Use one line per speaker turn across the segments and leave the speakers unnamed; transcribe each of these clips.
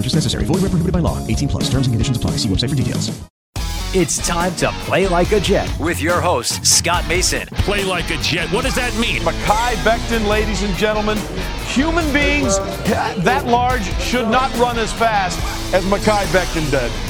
No purchase necessary. Void where prohibited by law. 18 plus. Terms and conditions apply. See website for details.
It's time to play like a Jet with your host, Scott Mason.
Play like a Jet. What does that mean?
Mekhi Becton, ladies and gentlemen. Human beings that large should not run as fast as Mekhi Becton did.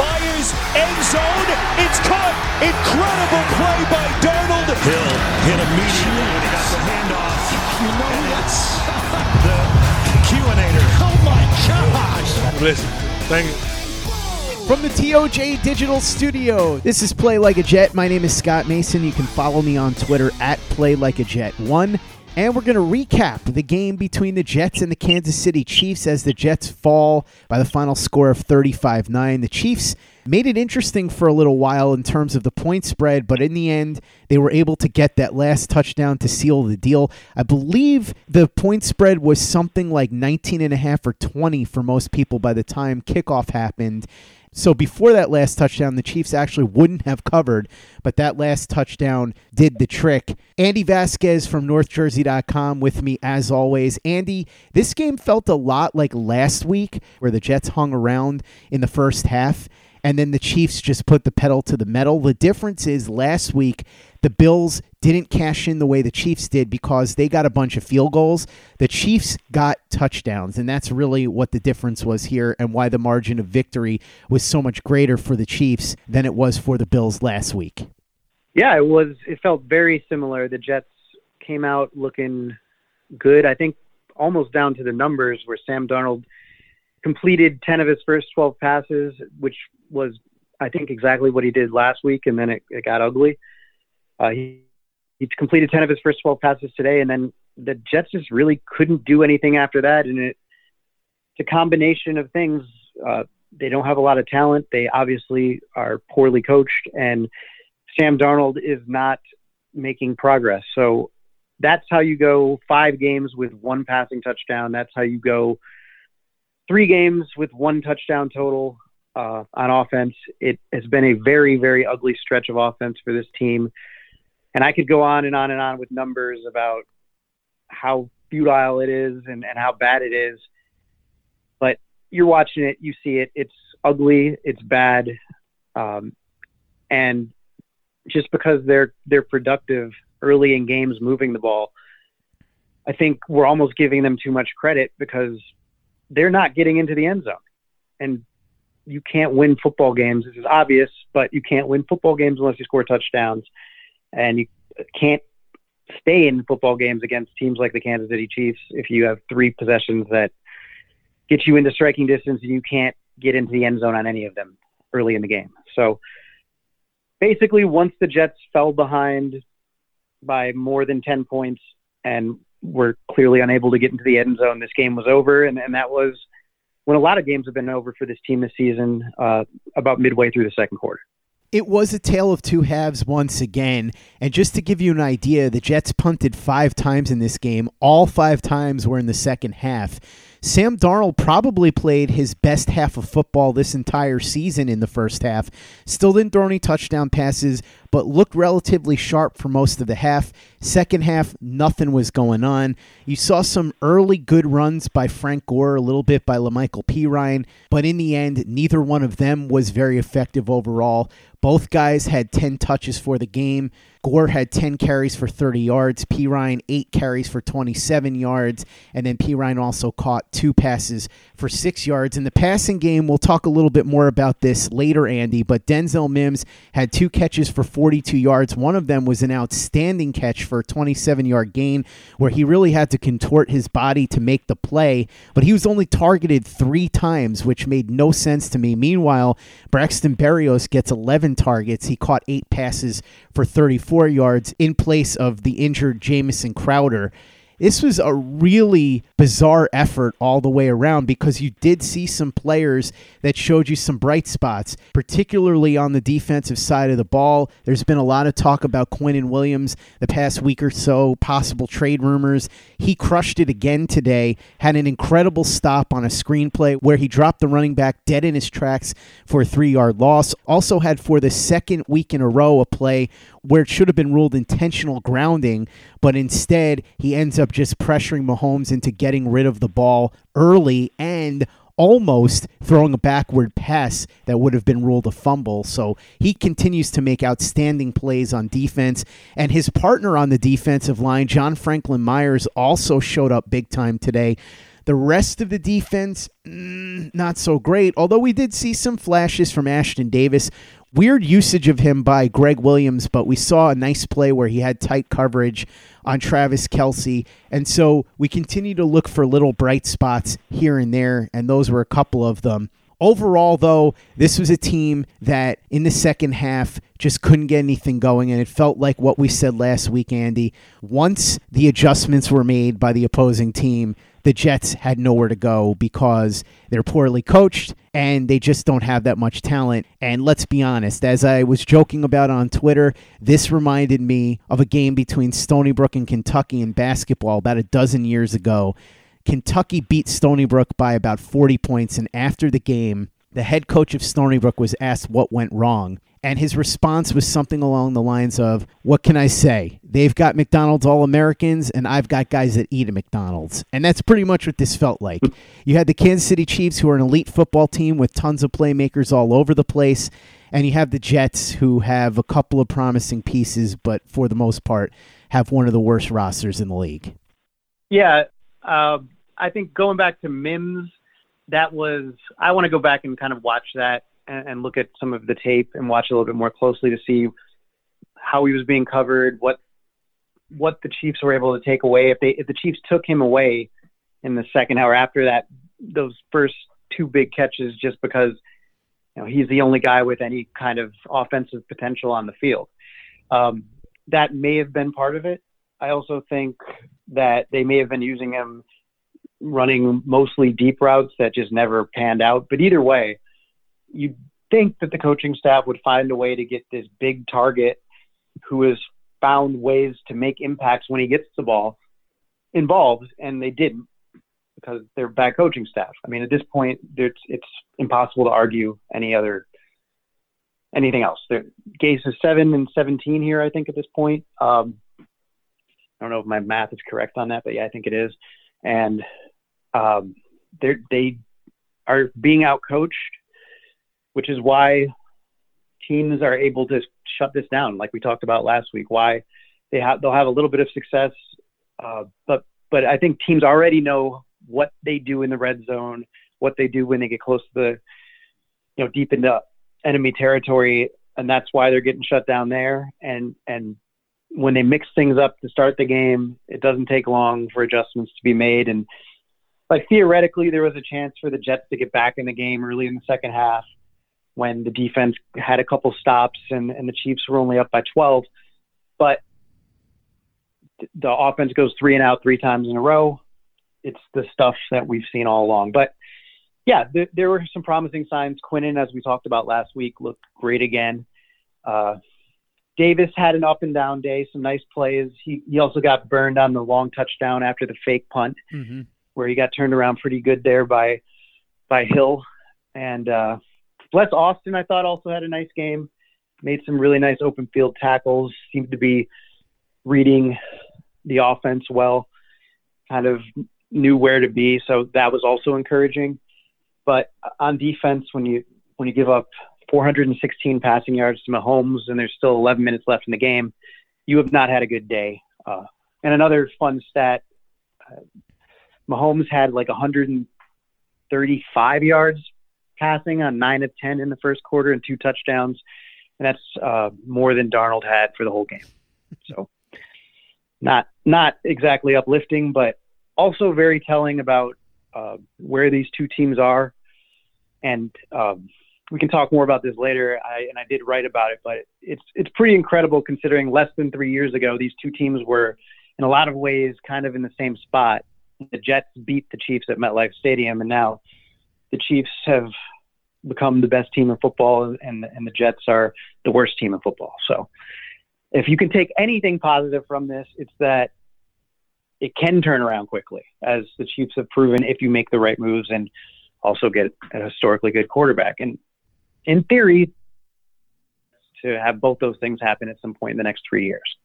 Fires end zone. It's caught. Incredible play by Darnold.
Hill hit immediately when he got the handoff. You know that's the Q-inator.
Oh my gosh!
Listen, thank you.
From the TOJ Digital Studio, this is Play Like a Jet. My name is Scott Mason. You can follow me on Twitter at Play Like a Jet One. And we're going to recap the game between the Jets and the Kansas City Chiefs as the Jets fall by the final score of 35 9. The Chiefs made it interesting for a little while in terms of the point spread, but in the end, they were able to get that last touchdown to seal the deal. I believe the point spread was something like 19 and a half or 20 for most people by the time kickoff happened. So before that last touchdown, the Chiefs actually wouldn't have covered, but that last touchdown did the trick. Andy Vasquez from NorthJersey.com with me as always. Andy, this game felt a lot like last week where the Jets hung around in the first half and then the Chiefs just put the pedal to the metal. The difference is last week the Bills didn't cash in the way the Chiefs did because they got a bunch of field goals. The Chiefs got touchdowns, and that's really what the difference was here and why the margin of victory was so much greater for the Chiefs than it was for the Bills last week.
Yeah, it was it felt very similar. The Jets came out looking good. I think almost down to the numbers where Sam Darnold completed 10 of his first 12 passes, which was, I think, exactly what he did last week, and then it, it got ugly. Uh, he, he completed 10 of his first 12 passes today, and then the Jets just really couldn't do anything after that. And it, it's a combination of things. Uh, they don't have a lot of talent. They obviously are poorly coached, and Sam Darnold is not making progress. So that's how you go five games with one passing touchdown. That's how you go three games with one touchdown total uh, on offense. It has been a very, very ugly stretch of offense for this team. And I could go on and on and on with numbers about how futile it is and, and how bad it is. But you're watching it, you see it. It's ugly, it's bad. Um, and just because they're they're productive early in games moving the ball, I think we're almost giving them too much credit because they're not getting into the end zone. And you can't win football games. This is obvious, but you can't win football games unless you score touchdowns. And you can't stay in football games against teams like the Kansas City Chiefs if you have three possessions that get you into striking distance and you can't get into the end zone on any of them early in the game. So basically, once the Jets fell behind by more than 10 points and were clearly unable to get into the end zone, this game was over. And, and that was when a lot of games have been over for this team this season, uh, about midway through the second quarter.
It was a tale of two halves once again. And just to give you an idea, the Jets punted five times in this game. All five times were in the second half. Sam Darnold probably played his best half of football this entire season in the first half. Still didn't throw any touchdown passes, but looked relatively sharp for most of the half. Second half, nothing was going on. You saw some early good runs by Frank Gore, a little bit by La'Mical Perine, but in the end, neither one of them was very effective overall. Both guys had 10 touches for the game. Gore had 10 carries for 30 yards. Perine, 8 carries for 27 yards. And then Perine also caught two passes for 6 yards. In the passing game, we'll talk a little bit more about this later, Andy, but Denzel Mims had two catches for 42 yards. One of them was an outstanding catch for a 27 yard gain where he really had to contort his body to make the play, but he was only targeted three times, which made no sense to me. Meanwhile, Braxton Berrios gets 11 targets. He caught eight passes for 34 yards in place of the injured Jamison Crowder. This was a really bizarre effort all the way around because you did see some players that showed you some bright spots, particularly on the defensive side of the ball. There's been a lot of talk about Quinnen Williams the past week or so, possible trade rumors. He crushed it again today, had an incredible stop on a screenplay where he dropped the running back dead in his tracks for a three yard loss. Also had for the second week in a row a play where it should have been ruled intentional grounding, but instead he ends up just pressuring Mahomes into getting rid of the ball early and almost throwing a backward pass that would have been ruled a fumble. So he continues to make outstanding plays on defense. And his partner on the defensive line, John Franklin Myers, also showed up big time today. The rest of the defense, mm, not so great, although we did see some flashes from Ashtyn Davis. Weird usage of him by Gregg Williams, but we saw a nice play where he had tight coverage on Travis Kelce. And so we continue to look for little bright spots here and there, and those were a couple of them. Overall, though, this was a team that in the second half just couldn't get anything going, and it felt like what we said last week, Andy. Once the adjustments were made by the opposing team, the Jets had nowhere to go because they're poorly coached and they just don't have that much talent. And let's be honest, as I was joking about on Twitter, this reminded me of a game between Stony Brook and Kentucky in basketball about a dozen years ago. Kentucky beat Stony Brook by about 40 points, and after the game, the head coach of Stony Brook was asked what went wrong. And his response was something along the lines of, What can I say? They've got McDonald's All Americans, and I've got guys that eat at McDonald's. And that's pretty much what this felt like. You had the Kansas City Chiefs, who are an elite football team with tons of playmakers all over the place. And you have the Jets, who have a couple of promising pieces, but for the most part, have one of the worst rosters in the league.
Yeah. Uh, I think going back to Mims, that was, I want to go back and kind of watch that and, and look at some of the tape and watch a little bit more closely to see how he was being covered, what what the Chiefs were able to take away. If they if the Chiefs took him away in the second hour after that, those first two big catches, just because you know he's the only guy with any kind of offensive potential on the field. Um, that may have been part of it. I also think that they may have been using him running mostly deep routes that just never panned out. But either way, you'd think that the coaching staff would find a way to get this big target who has found ways to make impacts when he gets the ball involved, and they didn't because they're bad coaching staff. I mean, at this point, it's it's impossible to argue any other anything else. There, Gase is seven and seventeen here, I think, at this point. Um, I don't know if my math is correct on that, but yeah, I think it is. And um, they they are being outcoached which is why teams are able to shut this down, like we talked about last week. Why they have they'll have a little bit of success, uh, but but I think teams already know what they do in the red zone, what they do when they get close to the you know deep into enemy territory, and that's why they're getting shut down there. And and when they mix things up to start the game, it doesn't take long for adjustments to be made. And like theoretically, there was a chance for the Jets to get back in the game early in the second half when the defense had a couple stops and, and the Chiefs were only up by 12. But the offense goes three and out three times in a row. It's the stuff that we've seen all along. But yeah, there, there were some promising signs. Quinnen, as we talked about last week, looked great again. Uh, Davis had an up and down day, some nice plays. He, he also got burned on the long touchdown after the fake punt,
mm-hmm.
where he got turned around pretty good there by by Hill. And uh, Bless Austin, I thought, also had a nice game. Made some really nice open field tackles. Seemed to be reading the offense well. Kind of knew where to be, so that was also encouraging. But on defense, when you when you give up 416 passing yards to Mahomes and there's still 11 minutes left in the game, you have not had a good day. Uh, and another fun stat: uh, Mahomes had like 135 yards passing on nine of 10 in the first quarter and two touchdowns, and that's uh, more than Darnold had for the whole game. So, not not exactly uplifting, but also very telling about uh, where these two teams are. And um, we can talk more about this later. I, and I did write about it, but it's it's pretty incredible considering less than three years ago these two teams were in a lot of ways kind of in the same spot. The Jets beat the Chiefs at MetLife Stadium, and now the Chiefs have become the best team in football, and and the Jets are the worst team in football. So, if you can take anything positive from this, it's that it can turn around quickly, as the Chiefs have proven if you make the right moves and also get a historically good quarterback. And in theory, to have both those things happen at some point in the next three years.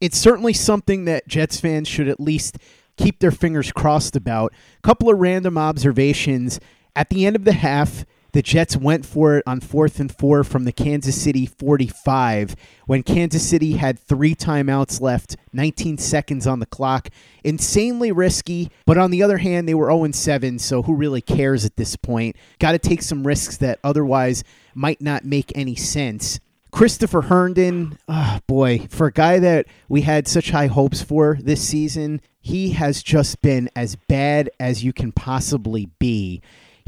It's certainly something that Jets fans should at least keep their fingers crossed about. A couple of random observations. At the end of the half, the Jets went for it on fourth and four from the Kansas City 45 when Kansas City had three timeouts left, 19 seconds on the clock. Insanely risky, but on the other hand, they were 0 7, so who really cares at this point? Got to take some risks that otherwise might not make any sense. Christopher Herndon, oh boy, for a guy that we had such high hopes for this season, he has just been as bad as you can possibly be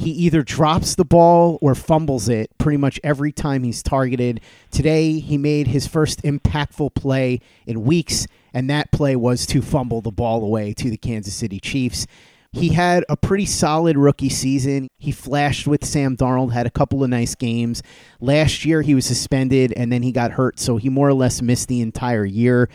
he either drops the ball or fumbles it pretty much every time he's targeted. Today, he made his first impactful play in weeks, and that play was to fumble the ball away to the Kansas City Chiefs. He had a pretty solid rookie season. He flashed with Sam Darnold, had a couple of nice games. Last year, he was suspended and then he got hurt, so he more or less missed the entire year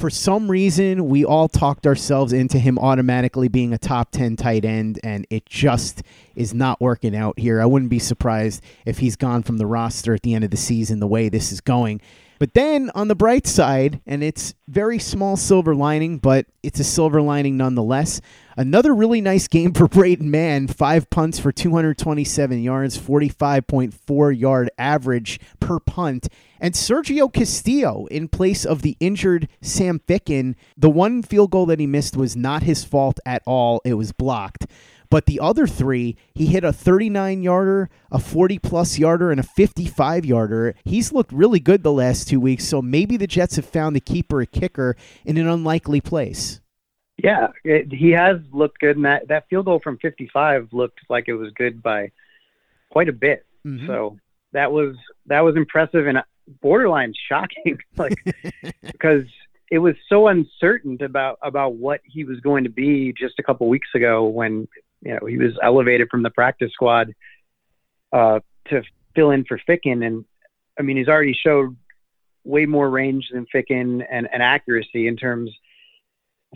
for some reason, we all talked ourselves into him automatically being a top 10 tight end, and it just is not working out here. I wouldn't be surprised if he's gone from the roster at the end of the season the way this is going. But then on the bright side, and it's very small silver lining, but it's a silver lining nonetheless. Another really nice game for Braden Mann. Five punts for 227 yards, 45.4 yard average per punt. And Sergio Castillo in place of the injured Sam Ficken. The one field goal that he missed was not his fault at all, it was blocked. But the other three, he hit a 39 yarder, a 40 plus yarder, and a 55 yarder. He's looked really good the last two weeks, so maybe the Jets have found the keeper, a kicker, in an unlikely place.
Yeah, it, he has looked good, and that, that field goal from 55 looked like it was good by quite a bit.
Mm-hmm.
So that was that was impressive and borderline shocking, like because it was so uncertain about about what he was going to be just a couple weeks ago when you know, he was elevated from the practice squad uh, to fill in for Ficken. And I mean, he's already showed way more range than Ficken and, and accuracy in terms.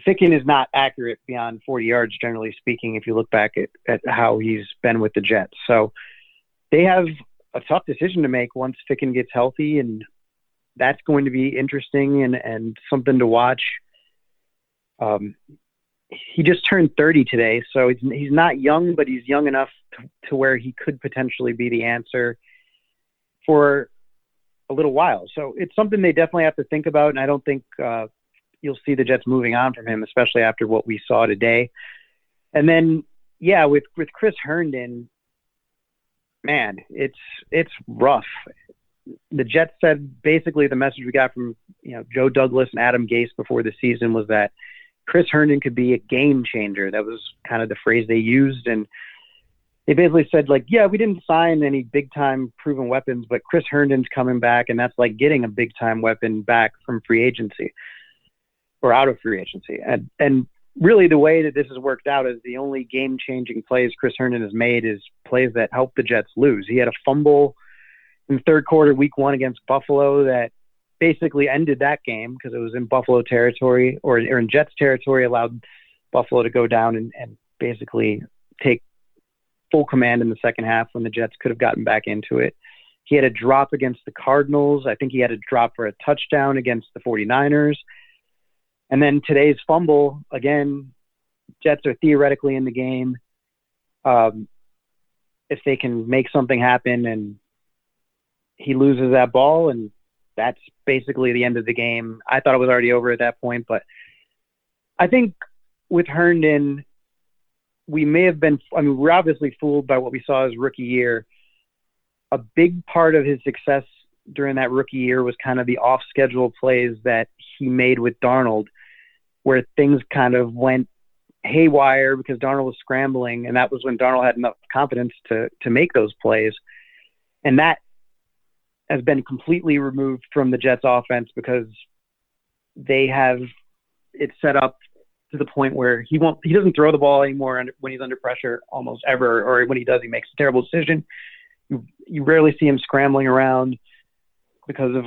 Ficken is not accurate beyond 40 yards, generally speaking, if you look back at, at how he's been with the Jets. So they have a tough decision to make once Ficken gets healthy, and that's going to be interesting and, and something to watch. Um, he just turned 30 today, so he's, he's not young, but he's young enough to, to where he could potentially be the answer for a little while. So it's something they definitely have to think about, and I don't think uh, you'll see the Jets moving on from him, especially after what we saw today. And then, yeah, with with Chris Herndon, man, it's it's rough. The Jets said basically the message we got from you know Joe Douglas and Adam Gase before the season was that Chris Herndon could be a game changer. That was kind of the phrase they used. And they basically said like, yeah, we didn't sign any big time proven weapons, but Chris Herndon's coming back, and that's like getting a big time weapon back from free agency or out of free agency. And and really, the way that this has worked out is the only game changing plays Chris Herndon has made is plays that help the Jets lose. He had a fumble in third quarter, week one against Buffalo, that basically ended that game because it was in Buffalo territory or, or in Jets territory, allowed Buffalo to go down and, and basically take full command in the second half when the Jets could have gotten back into it. He had a drop against the Cardinals. I think he had a drop for a touchdown against the 49ers. And then today's fumble, again, Jets are theoretically in the game. Um, if they can make something happen and he loses that ball, and that's basically the end of the game. I thought it was already over at that point, but I think with Herndon, we may have been, I mean, we're obviously fooled by what we saw his rookie year. A big part of his success during that rookie year was kind of the off schedule plays that he made with Darnold, where things kind of went haywire because Darnold was scrambling, and that was when Darnold had enough confidence to to make those plays. And that has been completely removed from the Jets offense because they have it set up to the point where he won't he doesn't throw the ball anymore when he's under pressure almost ever or when he does he makes a terrible decision. You, you rarely see him scrambling around because of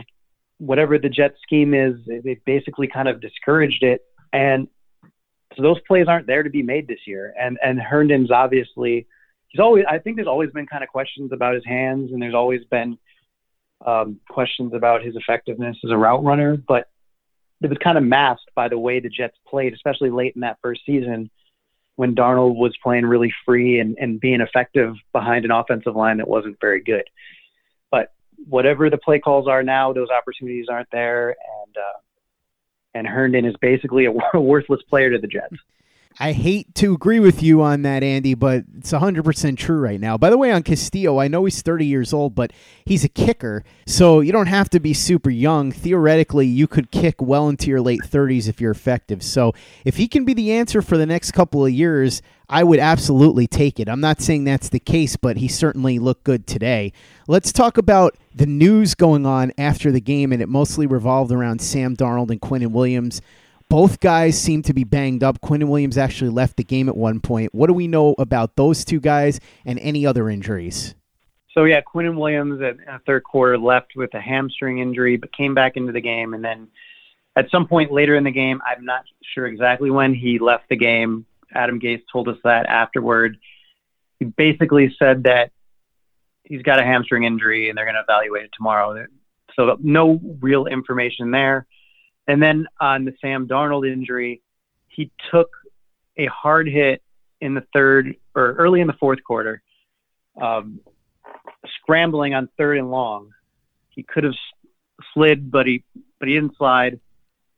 whatever the jet scheme is. They basically kind of discouraged it. And so those plays aren't there to be made this year. And and herndon's obviously he's always i think there's always been kind of questions about his hands and there's always been um, questions about his effectiveness as a route runner but it was kind of masked by the way the Jets played, especially late in that first season when Darnold was playing really free and, and being effective behind an offensive line that wasn't very good. But whatever the play calls are now, those opportunities aren't there, and uh, and Herndon is basically a worthless player to the Jets.
I hate to agree with you on that, Andy, but it's 100% true right now. By the way, on Castillo, I know he's 30 years old, but he's a kicker, so you don't have to be super young. Theoretically, you could kick well into your late 30s if you're effective. So if he can be the answer for the next couple of years, I would absolutely take it. I'm not saying that's the case, but he certainly looked good today. Let's talk about the news going on after the game, and it mostly revolved around Sam Darnold and Quinnen Williams. Both guys seem to be banged up. Quinnen Williams actually left the game at one point. What do we know about those two guys and any other injuries?
So yeah, Quinnen Williams at, at third quarter left with a hamstring injury, but came back into the game, and then at some point later in the game, I'm not sure exactly when he left the game. Adam Gase told us that afterward. He basically said that he's got a hamstring injury and they're going to evaluate it tomorrow. So no real information there. And then on the Sam Darnold injury, he took a hard hit in the third or early in the fourth quarter, um, scrambling on third and long. He could have slid, but he but he didn't slide.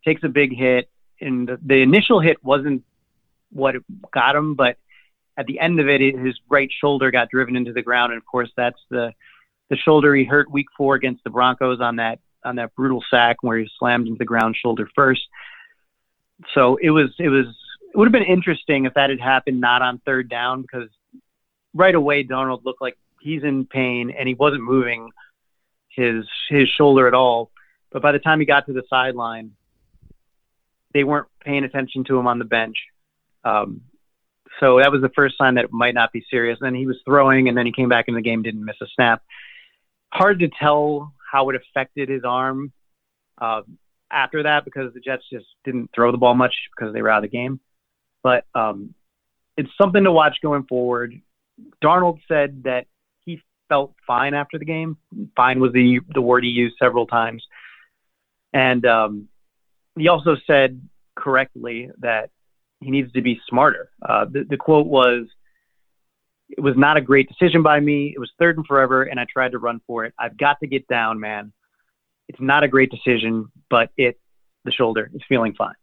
Takes a big hit, and the, the initial hit wasn't what got him, but at the end of it, his right shoulder got driven into the ground, and of course, that's the the shoulder he hurt week four against the Broncos on that on that brutal sack where he slammed into the ground shoulder first. So it was it was it would have been interesting if that had happened not on third down because right away Darnold looked like he's in pain and he wasn't moving his his shoulder at all. But by the time he got to the sideline, they weren't paying attention to him on the bench. Um, so that was the first sign that it might not be serious. And then he was throwing, and then he came back in the game, didn't miss a snap. Hard to tell how it affected his arm uh, after that because the Jets just didn't throw the ball much because they were out of the game. But um, it's something to watch going forward. Darnold said that he felt fine after the game. Fine was the the word he used several times, and um, he also said correctly that he needs to be smarter. Uh, the, the quote was, it was not a great decision by me. It was third and forever, and I tried to run for it. I've got to get down, man. It's not a great decision, but it the shoulder is feeling fine.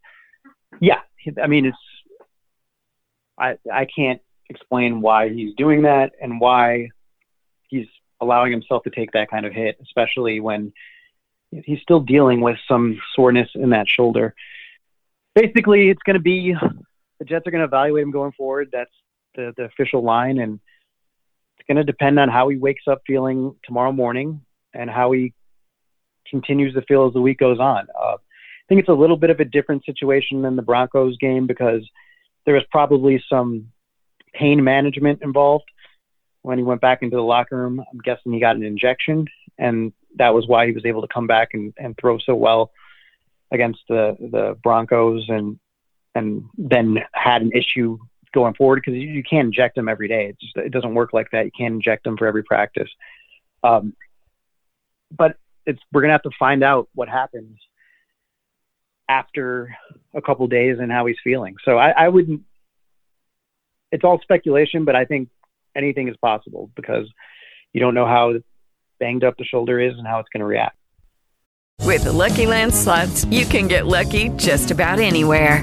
Yeah, I mean it's I I can't explain why he's doing that and why he's allowing himself to take that kind of hit, especially when he's still dealing with some soreness in that shoulder. Basically, it's going to be the Jets are going to evaluate him going forward. That's the, the official line. And it's going to depend on how he wakes up feeling tomorrow morning and how he continues to feel as the week goes on. Uh, I think it's a little bit of a different situation than the Broncos game because there was probably some pain management involved when he went back into the locker room. I'm guessing he got an injection, and that was why he was able to come back and, and throw so well against the the Broncos, and and then had an issue going forward because you, you can't inject them every day. It just it doesn't work like that. You can't inject them for every practice. Um, but it's we're gonna have to find out what happens after a couple days and how he's feeling. So I, I wouldn't. It's all speculation, but I think anything is possible because you don't know how banged up the shoulder is and how it's going to react.
With the Lucky Land slots, you can get lucky just about anywhere.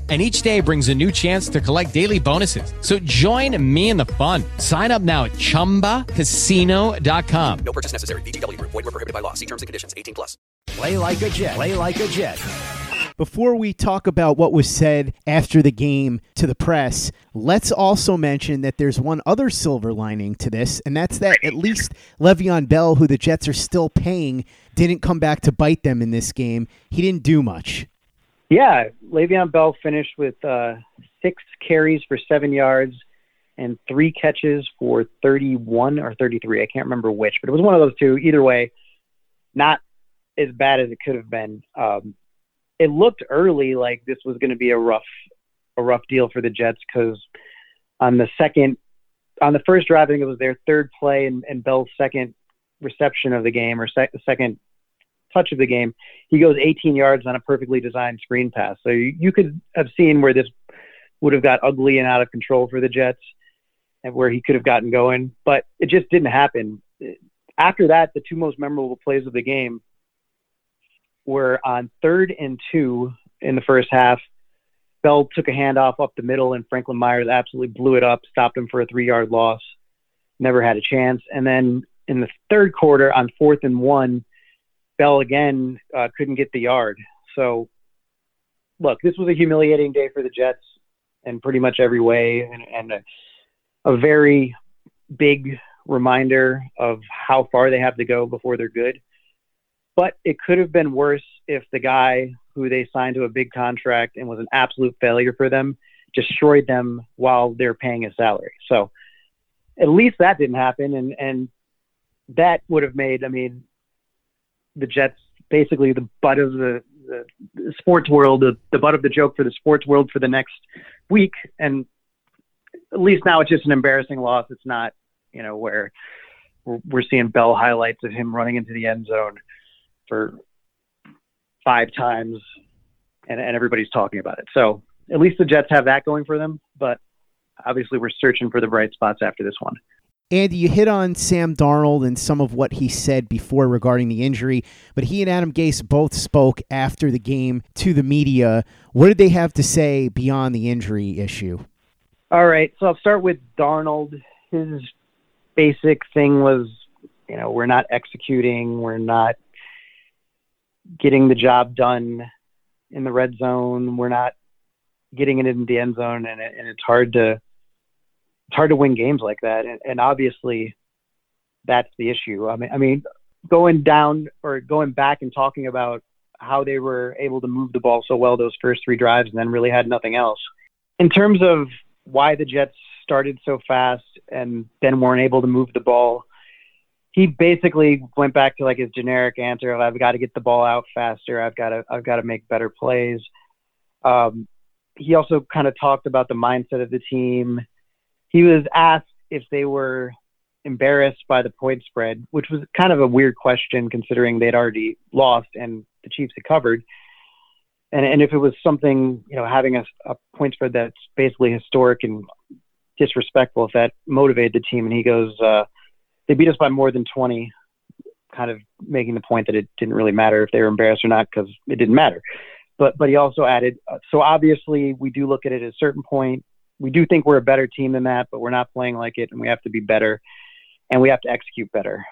And each day brings a new chance to collect daily bonuses. So join me in the fun. Sign up now at chumbacasino.com.
No purchase necessary. VGW Group. Void were prohibited by law. See terms and conditions. 18 plus.
Play like a Jet. Play like a Jet.
Before we talk about what was said after the game to the press, let's also mention that there's one other silver lining to this, and that's that at least Le'Veon Bell, who the Jets are still paying, didn't come back to bite them in this game. He didn't do much.
Yeah, Le'Veon Bell finished with uh, six carries for seven yards and three catches for 31 or 33. I can't remember which, but it was one of those two. Either way, not as bad as it could have been. Um, it looked early like this was going to be a rough, a rough deal for the Jets because on the second, on the first drive, I think it was their third play and, and Bell's second reception of the game or sec- second touch of the game, he goes 18 yards on a perfectly designed screen pass. So you, you could have seen where this would have got ugly and out of control for the Jets and where he could have gotten going, but it just didn't happen. After that, the two most memorable plays of the game were on third and two in the first half. Bell took a handoff up the middle, and Franklin Myers absolutely blew it up, stopped him for a three yard loss. Never had a chance. And then in the third quarter, on fourth and one, Bell again uh, couldn't get the yard. So, look, this was a humiliating day for the Jets in pretty much every way, and, and a, a very big reminder of how far they have to go before they're good. But it could have been worse if the guy who they signed to a big contract and was an absolute failure for them destroyed them while they're paying his salary. So at least that didn't happen, and and that would have made, I mean, the Jets basically the butt of the, the, sports world, the, the butt of the joke for the sports world for the next week. And at least now it's just an embarrassing loss. It's not, you know, where we're, we're seeing Bell highlights of him running into the end zone for five times and, and everybody's talking about it. So at least the Jets have that going for them. But obviously we're searching for the bright spots after this one.
Andy, you hit on Sam Darnold and some of what he said before regarding the injury, but he and Adam Gase both spoke after the game to the media. What did they have to say beyond the injury issue?
All right, so I'll start with Darnold. His basic thing was, you know, we're not executing, we're not getting the job done in the red zone, we're not getting it in the end zone, and, it, and it's hard to it's hard to win games like that. And, and obviously, that's the issue. I mean, I mean, going down or going back and talking about how they were able to move the ball so well those first three drives and then really had nothing else. In terms of why the Jets started so fast and then weren't able to move the ball, he basically went back to like his generic answer of I've got to get the ball out faster. I've got to I've got to make better plays. Um, he also kind of talked about the mindset of the team he was asked if they were embarrassed by the point spread, which was kind of a weird question considering they'd already lost and the Chiefs had covered. And, and if it was something, you know, having a, a point spread that's basically historic and disrespectful, if that motivated the team. And he goes, uh, they beat us by more than 20, kind of making the point that it didn't really matter if they were embarrassed or not because it didn't matter. But, but he also added, uh, so obviously we do look at it at a certain point we do think we're a better team than that, but we're not playing like it, and we have to be better, and we have to execute better.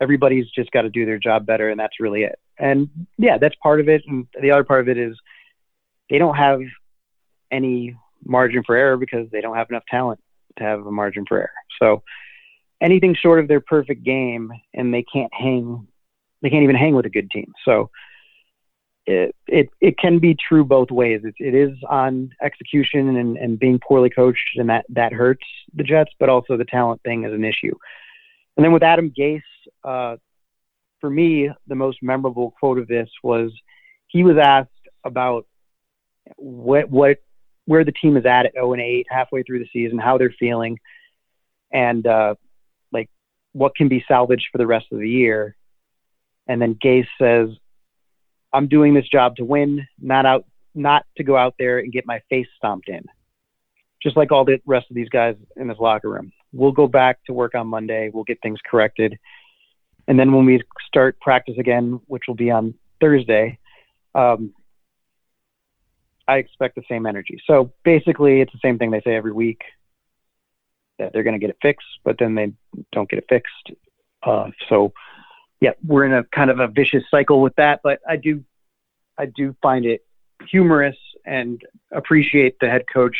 Everybody's just got to do their job better, and that's really it. And yeah, that's part of it. And the other part of it is they don't have any margin for error because they don't have enough talent to have a margin for error. So anything short of their perfect game, and they can't hang, they can't even hang with a good team. So it, it, it can be true both ways. It, it is on execution and, and being poorly coached, and that, that hurts the Jets, but also the talent thing is an issue. And then with Adam Gase, uh, for me, the most memorable quote of this was he was asked about what, what, where the team is at at 0 and 8, halfway through the season, how they're feeling, and uh, like what can be salvaged for the rest of the year. And then Gase says, I'm doing this job to win, not out, not to go out there and get my face stomped in. Just like all the rest of these guys in this locker room. We'll go back to work on Monday. We'll get things corrected. And then when we start practice again, which will be on Thursday, um, I expect the same energy. So basically, it's the same thing they say every week that they're going to get it fixed, but then they don't get it fixed. Uh, so yeah, we're in a kind of a vicious cycle with that. But I do, I do find it humorous and appreciate the head coach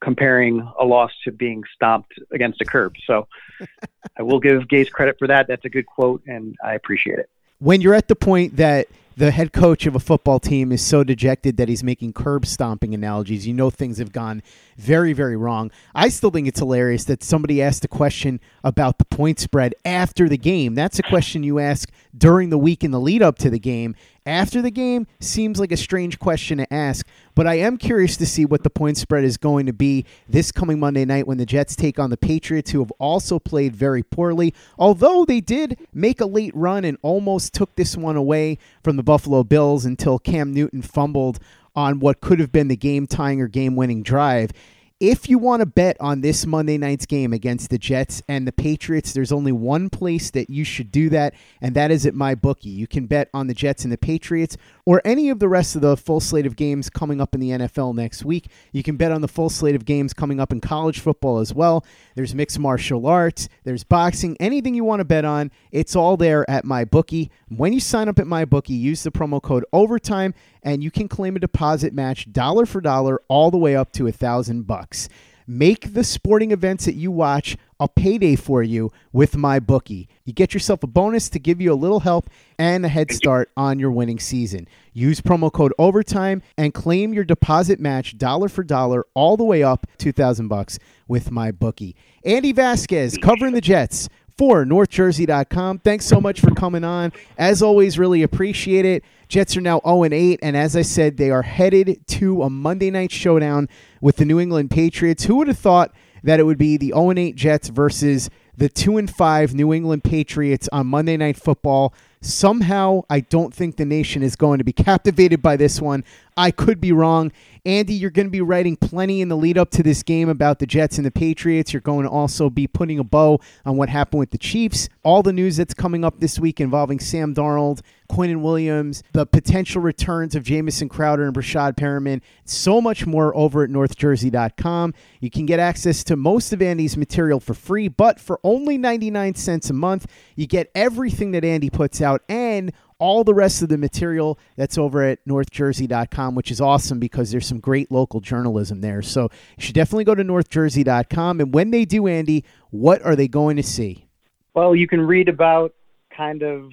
comparing a loss to being stomped against a curb. So I will give Gase credit for that. That's a good quote, and I appreciate it.
When you're at the point that the head coach of a football team is so dejected that he's making curb stomping analogies. You know things have gone very, very wrong. I still think it's hilarious that somebody asked a question about the point spread after the game. That's a question you ask during the week in the lead up to the game. After the game seems like a strange question to ask, but I am curious to see what the point spread is going to be this coming Monday night when the Jets take on the Patriots, who have also played very poorly. Although they did make a late run and almost took this one away from the Buffalo Bills until Cam Newton fumbled on what could have been the game tying or game winning drive. If you want to bet on this Monday night's game against the Jets and the Patriots, there's only one place that you should do that, and that is at MyBookie. You can bet on the Jets and the Patriots or any of the rest of the full slate of games coming up in the NFL next week. You can bet on the full slate of games coming up in college football as well. There's mixed martial arts, there's boxing, anything you want to bet on, it's all there at MyBookie. When you sign up at MyBookie, use the promo code overtime and you can claim a deposit match dollar for dollar all the way up to a thousand bucks. Make the sporting events that you watch a payday for you with MyBookie. You get yourself a bonus to give you a little help and a head start on your winning season. Use promo code overtime and claim your deposit match dollar for dollar all the way up 2000 bucks with MyBookie. Andy Vasquez covering the Jets for NorthJersey.com. Thanks so much for coming on. As always, really appreciate it. Jets are now 0 8, and as I said, they are headed to a Monday night showdown with the New England Patriots. Who would have thought that it would be the 0 8 Jets versus the 2 5 New England Patriots on Monday Night Football? Somehow, I don't think the nation is going to be captivated by this one. I could be wrong. Andy, you're going to be writing plenty in the lead up to this game about the Jets and the Patriots. You're going to also be putting a bow on what happened with the Chiefs. All the news that's coming up this week involving Sam Darnold, Quinnen Williams, the potential returns of Jamison Crowder and Breshad Perriman, so much more over at northjersey.com. You can get access to most of Andy's material for free, but for only 99 cents a month, you get everything that Andy puts out and all the rest of the material that's over at northjersey.com, which is awesome because there's some great local journalism there. So you should definitely go to northjersey.com. And when they do, Andy, what are they going to see?
Well, you can read about kind of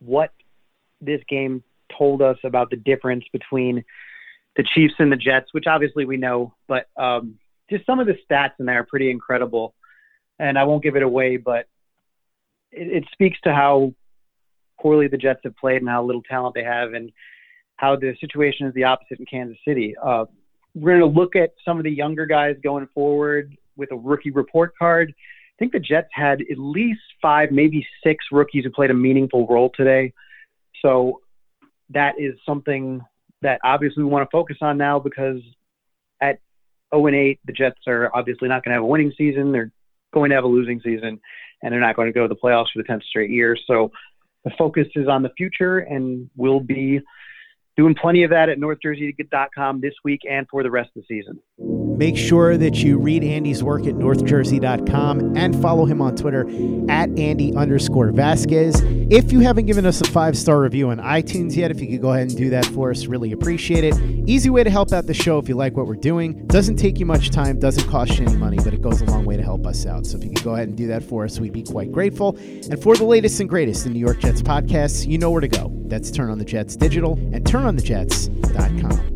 what this game told us about the difference between the Chiefs and the Jets, which obviously we know, but um, just some of the stats in there are pretty incredible. And I won't give it away, but it, it speaks to how poorly the Jets have played and how little talent they have, and how the situation is the opposite in Kansas City. Uh, we're going to look at some of the younger guys going forward with a rookie report card. I think the Jets had at least five, maybe six rookies who played a meaningful role today. So that is something that obviously we want to focus on now because at 0 and 8, the Jets are obviously not going to have a winning season. They're going to have a losing season, and they're not going to go to the playoffs for the 10th straight year. So the focus is on the future, and we'll be doing plenty of that at northjersey.com this week and for the rest of the season.
Make sure that you read Andy's work at northjersey.com and follow him on Twitter at Andy underscore Vasquez. If you haven't given us a five star review on iTunes yet, if you could go ahead and do that for us, really appreciate it. Easy way to help out the show if you like what we're doing. Doesn't take you much time, doesn't cost you any money, but it goes a long way to help us out. So if you could go ahead and do that for us, we'd be quite grateful. And for the latest and greatest in New York Jets podcasts, you know where to go. That's Turn on the Jets Digital and turnonthejets.com.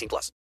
18 plus.